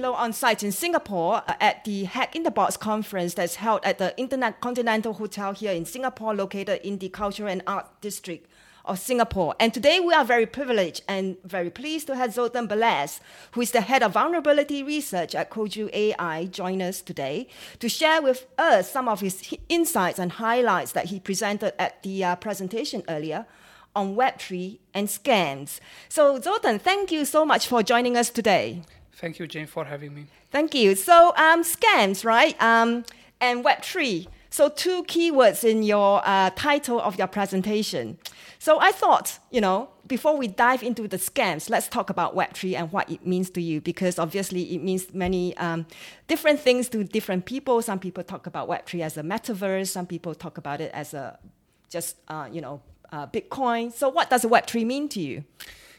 Low on site in Singapore uh, at the Hack in the Box conference that's held at the Intercontinental Hotel here in Singapore, located in the Cultural and Art District of Singapore. And today we are very privileged and very pleased to have Zoltan Balazs, who is the head of vulnerability research at CUJO AI, join us today to share with us some of his insights and highlights that he presented at the uh, presentation earlier on Web3 and scams. So, Zoltan, thank you so much for joining us today. Thank you, Jane, for having me. Thank you. So, um, scams, right? Um, and Web3. So, two keywords in your uh, title of your presentation. So, I thought, you know, before we dive into the scams, let's talk about Web3 and what it means to you, because obviously it means many um, different things to different people. Some people talk about Web3 as a metaverse, some people talk about it as a just, uh, you know, uh, Bitcoin. So, what does Web3 mean to you?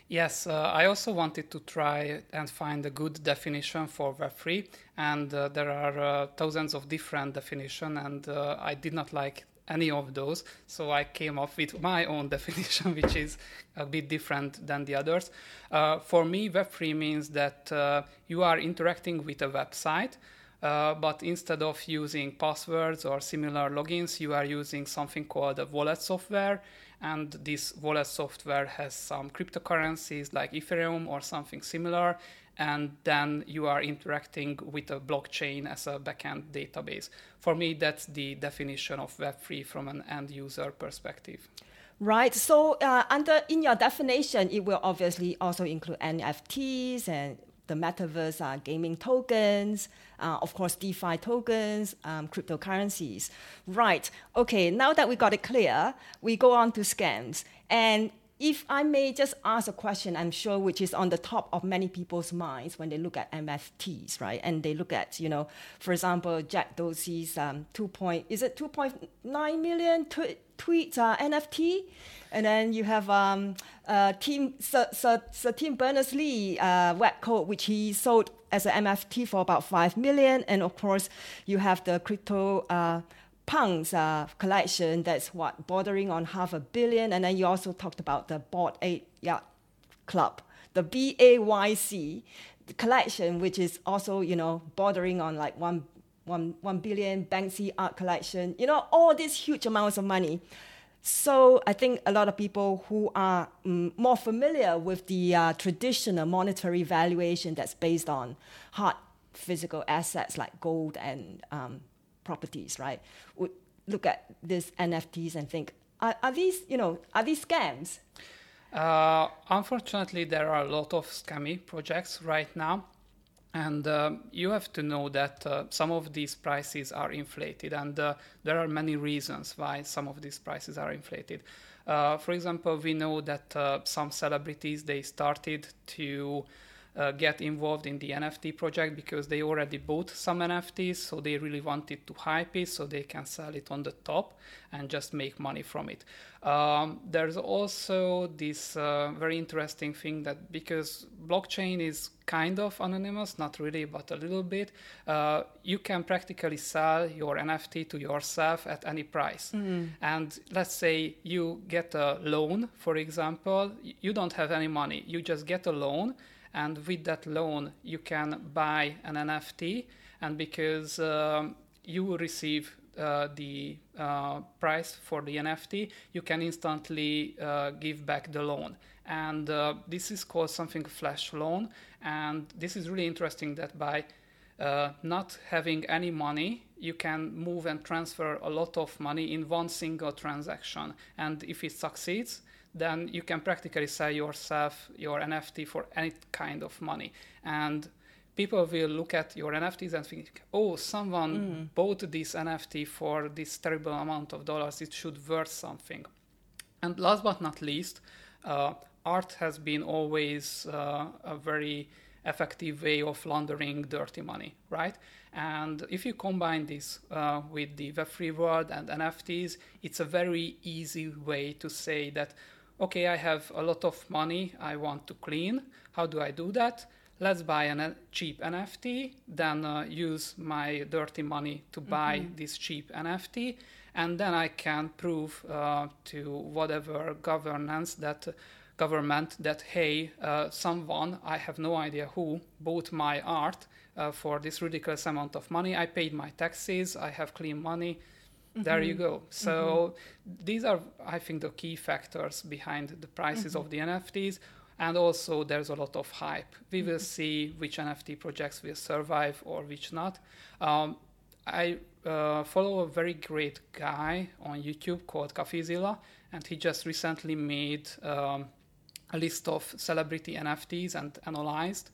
Yes, uh, I also wanted to try and find a good definition for Web3, and uh, there are uh, thousands of different definitions, and uh, I did not like any of those, so I came up with my own definition, which is a bit different than the others. Uh, for me, Web3 means that uh, you are interacting with a website. But instead of using passwords or similar logins, you are using something called a wallet software, and this wallet software has some cryptocurrencies like Ethereum or something similar, and then you are interacting with a blockchain as a backend database. For me, that's the definition of Web3 from an end user perspective. Right. So, uh, under in your definition, it will obviously also include NFTs and the metaverse are gaming tokens, uh, of course, DeFi tokens, um, cryptocurrencies. Right. Okay. Now that we got it clear, we go on to scams. And if I may just ask a question, I'm sure which is on the top of many people's minds when they look at NFTs, right? And they look at, you know, for example, Jack Dorsey's um, two point is it two point nine million tw- tweets uh, NFT, and then you have um, uh, Tim Sir, Sir, Sir Tim Berners Lee uh, web code, which he sold as an NFT for about five million, and of course you have the crypto. Punks uh, collection that's what bordering on half a billion, and then you also talked about the Bored Ape Yacht Club, the B A Y C collection, which is also you know bordering on like one one one billion Banksy art collection. You know all these huge amounts of money. So I think a lot of people who are um, more familiar with the uh, traditional monetary valuation that's based on hard physical assets like gold and um, properties, right, would look at these NFTs and think, are, are these, you know, are these scams? Uh, unfortunately, there are a lot of scammy projects right now. And uh, you have to know that uh, some of these prices are inflated, and uh, there are many reasons why some of these prices are inflated. Uh, for example, we know that uh, some celebrities they started to uh, get involved in the NFT project because they already bought some NFTs, so they really wanted to hype it so they can sell it on the top and just make money from it. Um, there's also this uh, very interesting thing that because blockchain is kind of anonymous, not really, but a little bit, uh, you can practically sell your NFT to yourself at any price. Mm. And let's say you get a loan, for example, you don't have any money, you just get a loan and with that loan you can buy an nft and because um, you will receive uh, the uh, price for the nft you can instantly uh, give back the loan. And uh, this is called something flash loan. And this is really interesting that by uh, not having any money, you can move and transfer a lot of money in one single transaction. And if it succeeds, then you can practically sell yourself your NFT for any kind of money. And people will look at your NFTs and think, oh, someone mm. bought this NFT for this terrible amount of dollars. It should worth something. And last but not least, uh, art has been always uh, a very effective way of laundering dirty money, right? And if you combine this uh, with the Web3 world and NFTs, it's a very easy way to say that okay, I have a lot of money I want to clean. How do I do that? Let's buy a cheap NFT, then uh, use my dirty money to buy mm-hmm. this cheap NFT, and then I can prove uh, to whatever governance that government that hey, uh, someone I have no idea who bought my art uh, for this ridiculous amount of money. I paid my taxes. I have clean money. Mm-hmm. There you go. So mm-hmm. these are, I think, the key factors behind the prices mm-hmm. of the NFTs. And also, there's a lot of hype. We will mm-hmm. see which NFT projects will survive or which not. Um, I uh, follow a very great guy on YouTube called CoffeeZilla, and he just recently made um, a list of celebrity NFTs and analyzed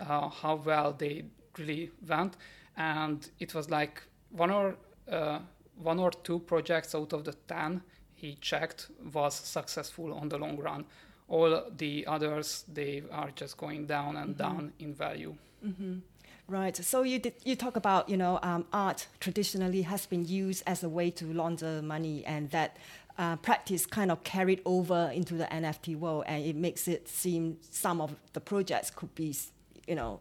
uh, how well they really went. And it was like one or uh, one or two projects out of the ten he checked was successful on the long run. All the others they are just going down and mm-hmm. down in value. Mm-hmm. Right. So you did, you talk about you know um, art traditionally has been used as a way to launder money, and that uh, practice kind of carried over into the NFT world, and it makes it seem some of the projects could be, you know,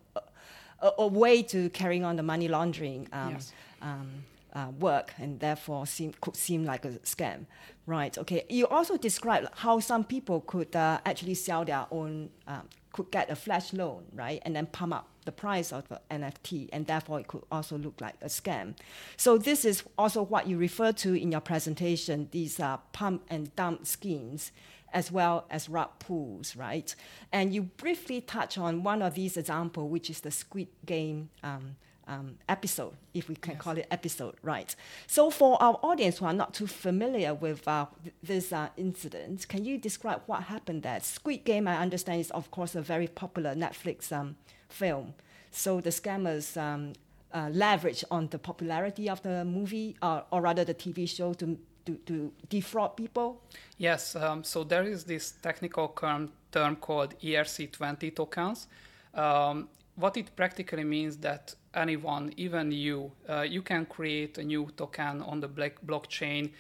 a, a way to carrying on the money laundering um, yes. um, uh, work, and therefore seem, could seem like a scam, right? Okay. You also described how some people could uh, actually sell their own, um, could get a flash loan, right, and then pump up the price of the NFT, and therefore it could also look like a scam. So this is also what you refer to in your presentation. These are pump and dump schemes, as well as rug pulls, right? And you briefly touch on one of these examples, which is the Squid Game. Um, um, episode, if we can yes. call it episode, right? So, for our audience who are not too familiar with uh, th- this uh, incident, can you describe what happened there? Squid Game, I understand, is of course a very popular Netflix um, film. So the scammers um, uh, leverage on the popularity of the movie, or, uh, or rather the TV show, to to, to defraud people? Yes. Um, so there is this technical term, term called ERC20 tokens. Um, what it practically means that anyone, even you, uh, you can create a new token on the black blockchain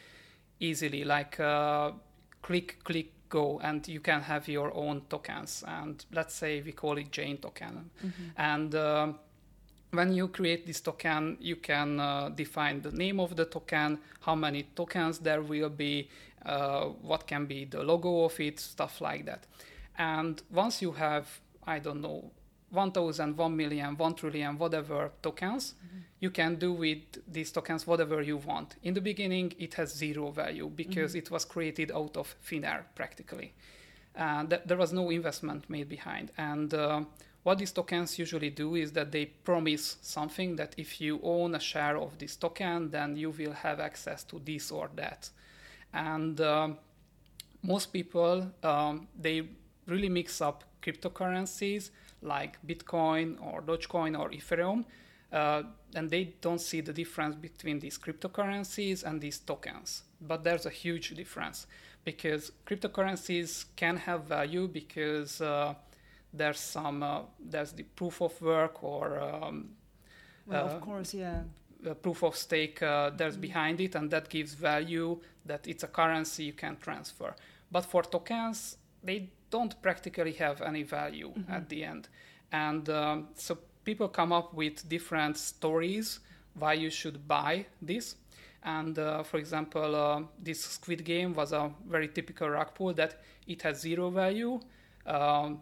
easily, like uh, click, click, go and you can have your own tokens and let's say we call it jane token mm-hmm. and uh, when you create this token you can uh, define the name of the token how many tokens there will be uh, what can be the logo of it stuff like that and once you have i don't know 1000 1 million 1 trillion whatever tokens mm-hmm. you can do with these tokens whatever you want in the beginning it has zero value because mm-hmm. it was created out of thin air practically uh, th- there was no investment made behind and uh, what these tokens usually do is that they promise something that if you own a share of this token then you will have access to this or that and uh, most people um, they really mix up cryptocurrencies like Bitcoin or Dogecoin or Ethereum, uh, and they don't see the difference between these cryptocurrencies and these tokens. But there's a huge difference because cryptocurrencies can have value because uh, there's some uh, there's the proof of work or um, well, of uh, course, yeah. proof of stake uh, there's mm-hmm. behind it, and that gives value that it's a currency you can transfer. But for tokens, they don't practically have any value mm-hmm. at the end. And um, so people come up with different stories why you should buy this. And uh, for example, uh, this Squid Game was a very typical rug pull that it has zero value um,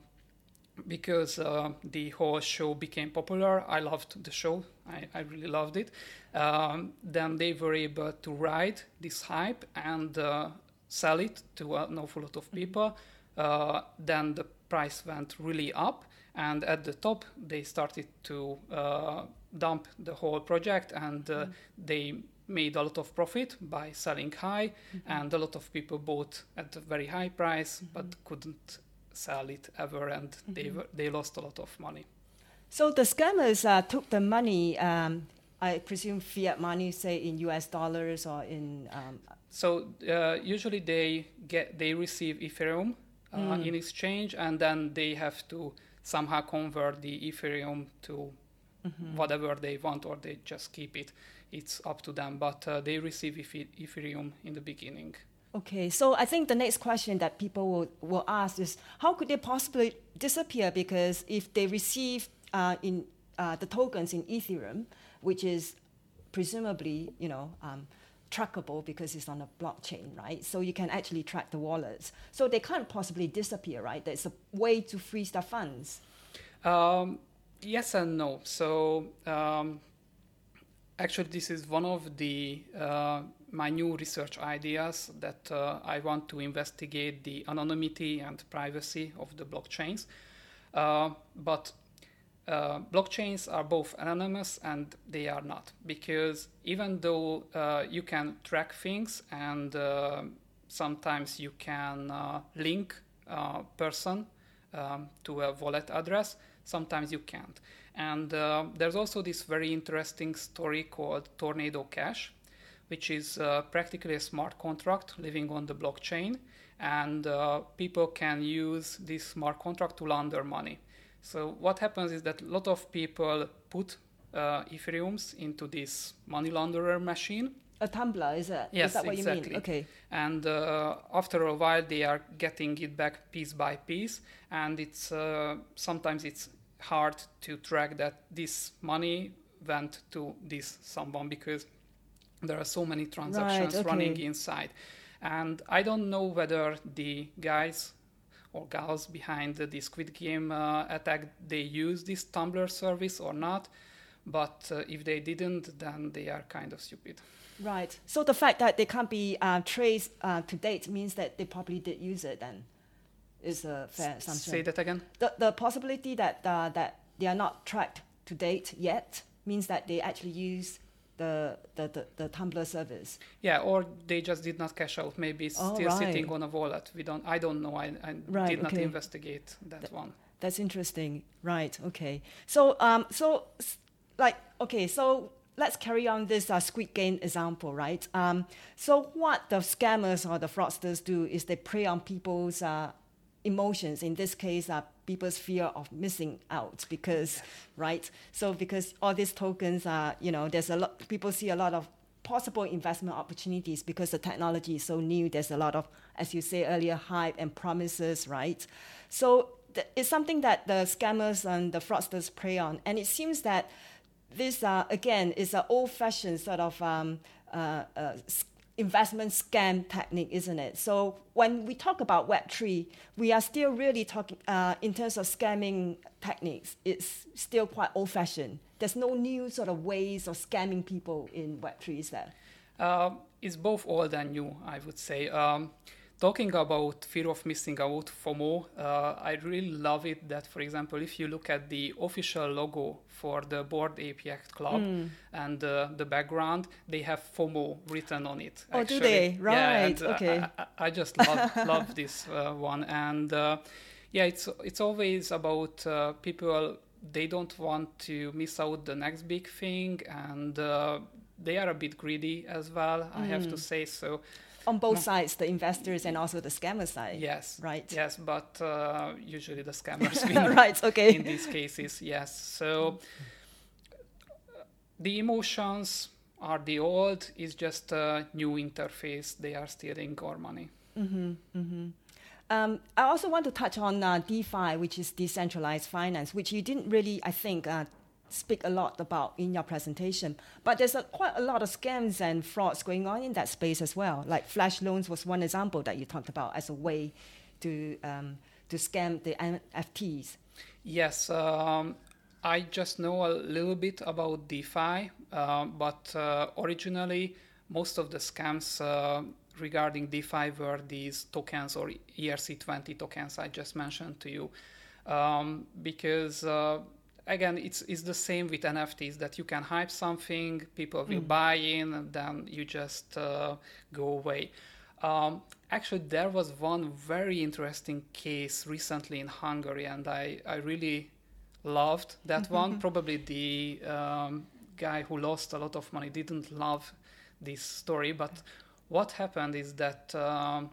because uh, the whole show became popular. I loved the show, I, I really loved it. Um, then they were able to ride this hype and uh, sell it to an awful lot of mm-hmm. people. Uh, then the price went really up and at the top they started to uh, dump the whole project and uh, mm-hmm. they made a lot of profit by selling high mm-hmm. and a lot of people bought at a very high price mm-hmm. but couldn't sell it ever and they mm-hmm. they lost a lot of money so the scammers uh, took the money um, i presume fiat money say in us dollars or in um, so uh, usually they get they receive ethereum uh, mm. in exchange, and then they have to somehow convert the Ethereum to mm-hmm. whatever they want, or they just keep it. It's up to them, but uh, they receive Ethereum in the beginning. Okay, so I think the next question that people will, will ask is how could they possibly disappear? Because if they receive uh, in uh, the tokens in Ethereum, which is presumably you know um, trackable because it's on a blockchain, right? So you can actually track the wallets. So they can't possibly disappear, right? There's a way to freeze their funds. Um, yes and no. So um, actually, this is one of the uh, my new research ideas that uh, I want to investigate the anonymity and privacy of the blockchains. Uh, but uh, blockchains are both anonymous and they are not. Because even though uh, you can track things and uh, sometimes you can uh, link a person um, to a wallet address sometimes you can't. And uh, there's also this very interesting story called tornado cash which is uh, practically a smart contract living on the blockchain. And people can use this smart contract to launder money so what happens is that a lot of people put uh, Ethereums into this money launderer machine. A tumbler, is it? Yes, is that what exactly. you mean? Okay. And uh, after a while, they are getting it back piece by piece, and it's uh, sometimes it's hard to track that this money went to this someone because there are so many transactions right, okay. running inside. And I don't know whether the guys or gals behind the Squid Game uh, attack, they use this Tumbler service or not. But uh, if they didn't, then they are kind of stupid. Right. So the fact that they can't be uh, traced uh, to date means that they probably did use it. Then is a fair assumption. Say that again. The the possibility that uh, that they are not tracked to date yet means that they actually use the, the, the, the Tumbler service. Yeah, or they just did not cash out. Maybe it's Oh, still right. sitting on a wallet. We don't. I don't know. I, I Right, did not investigate that Th- one. That's interesting. Right. Okay. So um so like okay so let's carry on this uh, Squid Game example, right? Um, so what the scammers or the fraudsters do is they prey on people's uh, emotions. In this case, uh, people's fear of missing out because, right? So because all these tokens are, you know, there's a lot. People see a lot of possible investment opportunities because the technology is so new. There's a lot of, as you say earlier, hype and promises, right? So th- it's something that the scammers and the fraudsters prey on, and it seems that this uh, again is an old-fashioned sort of um, uh, uh, investment scam technique, isn't it? So when we talk about Web three, we are still really talking uh, in terms of scamming techniques. It's still quite old-fashioned. There's no new sort of ways of scamming people in Web three, is there? Uh, it's both old and new, I would say. Um, talking about fear of missing out, FOMO, uh, I really love it that, for example, if you look at the official logo for the Bored Ape Yacht Club Hmm. and uh, the background, they have FOMO written on it. Oh, do actually. they? Yeah, Right, and, uh, okay. I, I- just love, love this uh, one. And uh, yeah, it's, it's always about uh, people, they don't want to miss out the next big thing. And uh, they are a bit greedy as well, I have to say so. On both sides, the investors and also the scammer side. Yes. Right. Yes, but uh, usually the scammers win right. Okay. in these cases. Yes. So the emotions are the old. It's just a new interface. They are stealing our money. Um, I also want to touch on uh, DeFi, which is decentralized finance, which you didn't really, I think, uh, speak a lot about in your presentation. But there's a, quite a lot of scams and frauds going on in that space as well. Like flash loans was one example that you talked about as a way to um, to scam the NFTs. Yes, um, I just know a little bit about DeFi, uh, but uh, originally most of the scams uh, regarding DeFi were these tokens or ERC20 tokens I just mentioned to you. Um, because uh, again, it's, it's the same with NFTs that you can hype something, people will buy in, and then you just uh, go away. Um, actually, there was one very interesting case recently in Hungary, and I, I really loved that one. Probably the um, guy who lost a lot of money didn't love this story, but what happened is that um,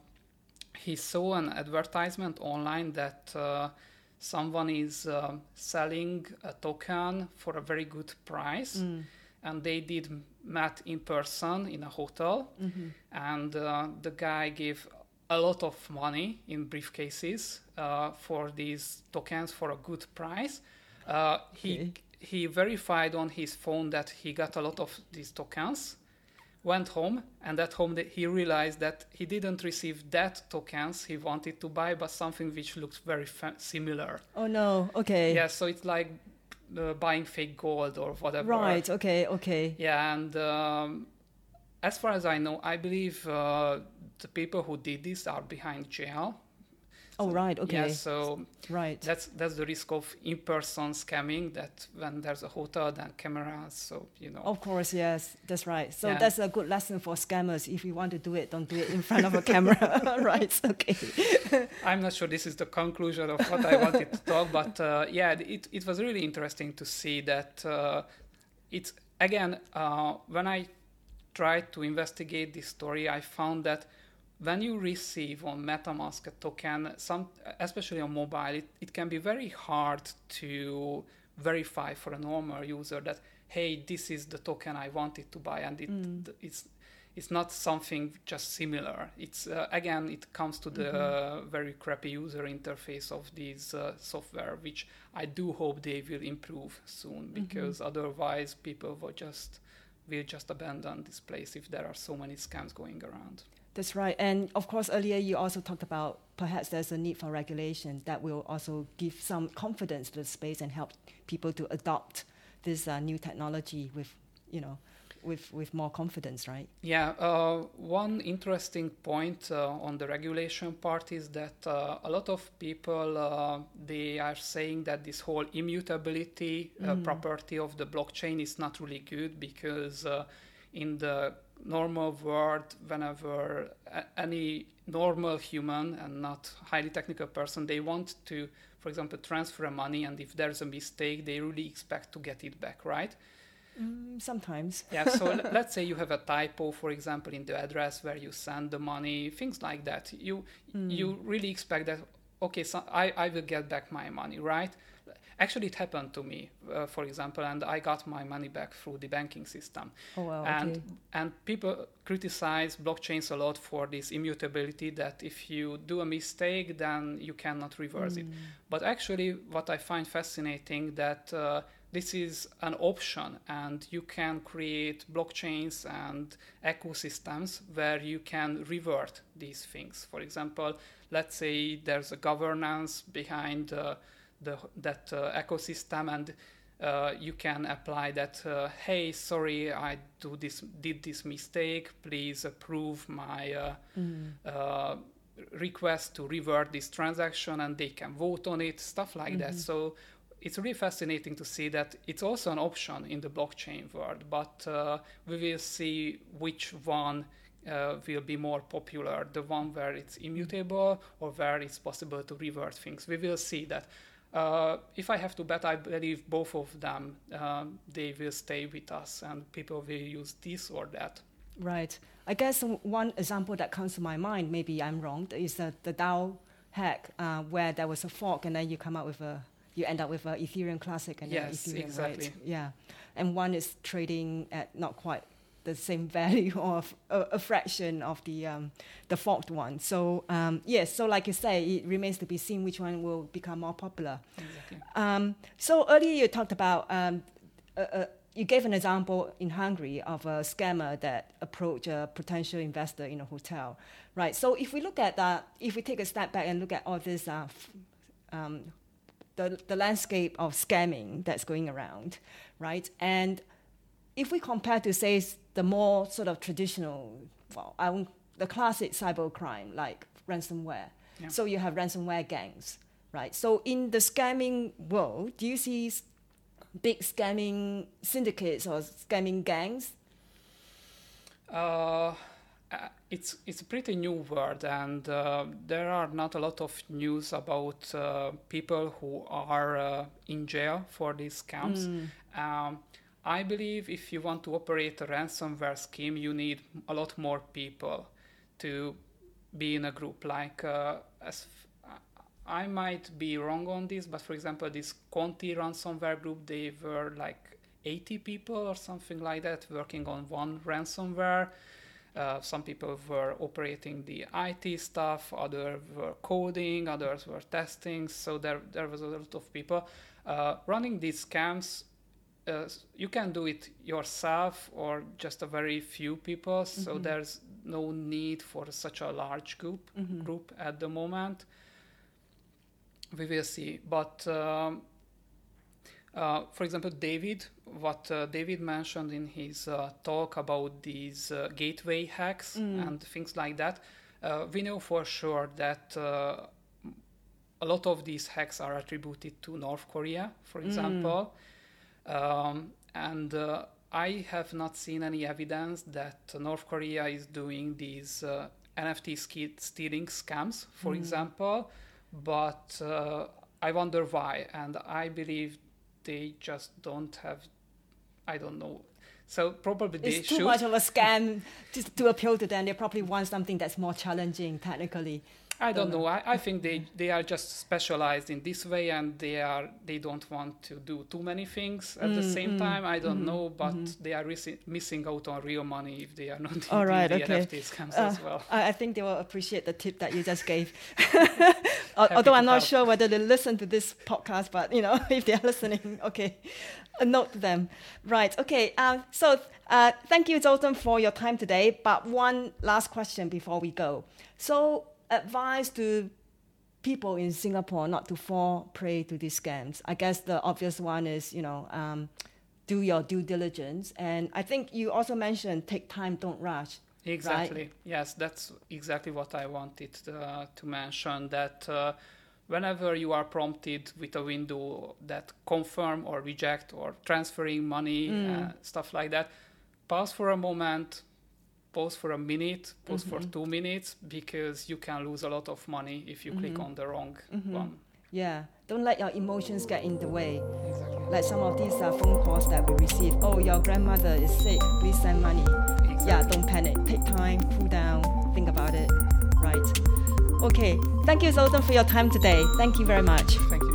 he saw an advertisement online that uh, someone is um, selling a token for a very good price and they did met in person in a hotel. And uh, the guy gave a lot of money in briefcases uh, for these tokens for a good price. Uh, he Okay. he verified on his phone that he got a lot of these tokens went home, and at home he realized that he didn't receive that tokens he wanted to buy, but something which looks very fa- similar. Oh no! Okay. Yeah, so it's like uh, buying fake gold or whatever. Right. Okay. Okay. Yeah, and um, as far as I know, I believe uh, the people who did this are behind jail Oh, right. Okay. Yeah, so right. That's that's the risk of in-person scamming. That when there's a hotel, then cameras. So you know. Of course, yes, that's right. So Yeah. that's a good lesson for scammers. If you want to do it, don't do it in front of a camera. right. Okay. I'm not sure this is the conclusion of what I wanted to talk, but uh, yeah, it, it was really interesting to see that uh, it's again uh, when I tried to investigate this story, I found that when you receive on MetaMask a token, some especially on mobile, it, it can be very hard to verify for a normal user that hey, this is the token I wanted to buy, and it, it's it's not something just similar. It's uh, again, it comes to the uh, very crappy user interface of these uh, software, which I do hope they will improve soon, because otherwise people will just will just abandon this place if there are so many scams going around. That's right. And of course, earlier you also talked about perhaps there's a need for regulation that will also give some confidence to the space and help people to adopt this uh, new technology with, you know, with, with more confidence, right? Yeah, uh, one interesting point uh, on the regulation part is that uh, a lot of people uh, they are saying that this whole immutability uh, property of the blockchain is not really good because uh, in the normal world, whenever a- any normal human and not highly technical person they want to, for example, transfer money, and if there's a mistake, they really expect to get it back, right? Mm, sometimes. Yeah, so l- let's say you have a typo, for example, in the address where you send the money, things like that. You you really expect that okay, so I, I will get back my money, right? Actually, it happened to me, uh, for example, and I got my money back through the banking system. Oh, wow. and okay. and people criticize blockchains a lot for this immutability that if you do a mistake, then you cannot reverse it. But actually, what I find fascinating that uh, this is an option, and you can create blockchains and ecosystems where you can revert these things. For example, let's say there's a governance behind uh, the that uh, ecosystem, and uh, you can apply that. Uh, hey, sorry, I do this did this mistake. Please approve my. Uh, uh, request to revert this transaction and they can vote on it stuff like that so it's really fascinating to see that it's also an option in the blockchain world but uh, we will see which one uh, will be more popular the one where it's immutable or where it's possible to revert things we will see that uh, if I have to bet, I believe both of them um, they will stay with us, and people will use this or that. Right. I guess one example that comes to my mind, maybe I'm wrong, is the, the DAO hack uh, where there was a fork and then you come up with a, you end up with a Ethereum Classic and Yes, Ethereum, exactly. right? Yeah. And one is trading at not quite the same value of a, a fraction of the um, the forked one. So um, yes, so like you say, it remains to be seen which one will become more popular. Exactly. Um, so earlier you talked about um, uh, uh, you gave an example in Hungary of a scammer that approached a potential investor in a hotel, right? So if we look at that, if we take a step back and look at all this, uh, um, the the landscape of scamming that's going around, right? And if we compare to say the more sort of traditional, well, I the classic cybercrime like ransomware. Yeah. So you have ransomware gangs, right? So in the scamming world, do you see big scamming syndicates or scamming gangs? Uh, uh, it's it's a pretty new word, and uh, there are not a lot of news about uh, people who are uh, in jail for these scams. Um, I believe if you want to operate a ransomware scheme, you need a lot more people to be in a group. Like uh, as f- I might be wrong on this, but for example, this Conti ransomware group, they were like 80 people or something like that working on one ransomware. Uh, some people were operating the IT stuff, others were coding, others were testing. So there, there was a lot of people uh, running these scams. Uh, you can do it yourself or just a very few people. So Mm-hmm. there's no need for such a large group Mm-hmm. group at the moment. We will see, but. Um, uh, for example, David, what uh, David mentioned in his uh, talk about these uh, gateway hacks and things like that, uh, we know for sure that uh, a lot of these hacks are attributed to North Korea, for example. Um, and uh, I have not seen any evidence that North Korea is doing these uh, NFT ski- stealing scams, for example. But uh, I wonder why, and I believe they just don't have. I don't know. So probably they It's too should. much of a scam just to appeal to them. They probably want something that's more challenging technically. I don't Don't know. I, I think they, they are just specialized in this way and they are they don't want to do too many things at the Mm, same mm, time. I don't mhm, know, but mhm. they are risi- missing out on real money if they are not All doing right, the okay. NFT scams Uh, as well. I, think they will appreciate the tip that you just gave. Although I'm not help. sure whether they listen to this podcast, but you know, if they're listening, okay, a note to them. Right. Okay. Um, so uh, thank you, Zoltan, for your time today. But one last question before we go. So advice to people in Singapore not to fall prey to these scams. I guess the obvious one is, you know, um, do your due diligence. And I think you also mentioned take time, don't rush. Exactly. Yes, that's exactly what I wanted uh, to mention. That uh, whenever you are prompted with a window that confirm or reject or transferring money, uh, stuff like that, pause for a moment, pause for a minute, pause for mm-hmm. two minutes, because you can lose a lot of money if you click mm-hmm. on the wrong mm-hmm. one. Yeah, don't let your emotions get in the way. Exactly. Like some of these uh, phone calls that we receive. Oh, your grandmother is sick. Please send money. Yeah, don't panic. Take time, cool down, think about it. Right. Okay. Thank you, Zoltan, for your time today. Thank you very much. Thank you.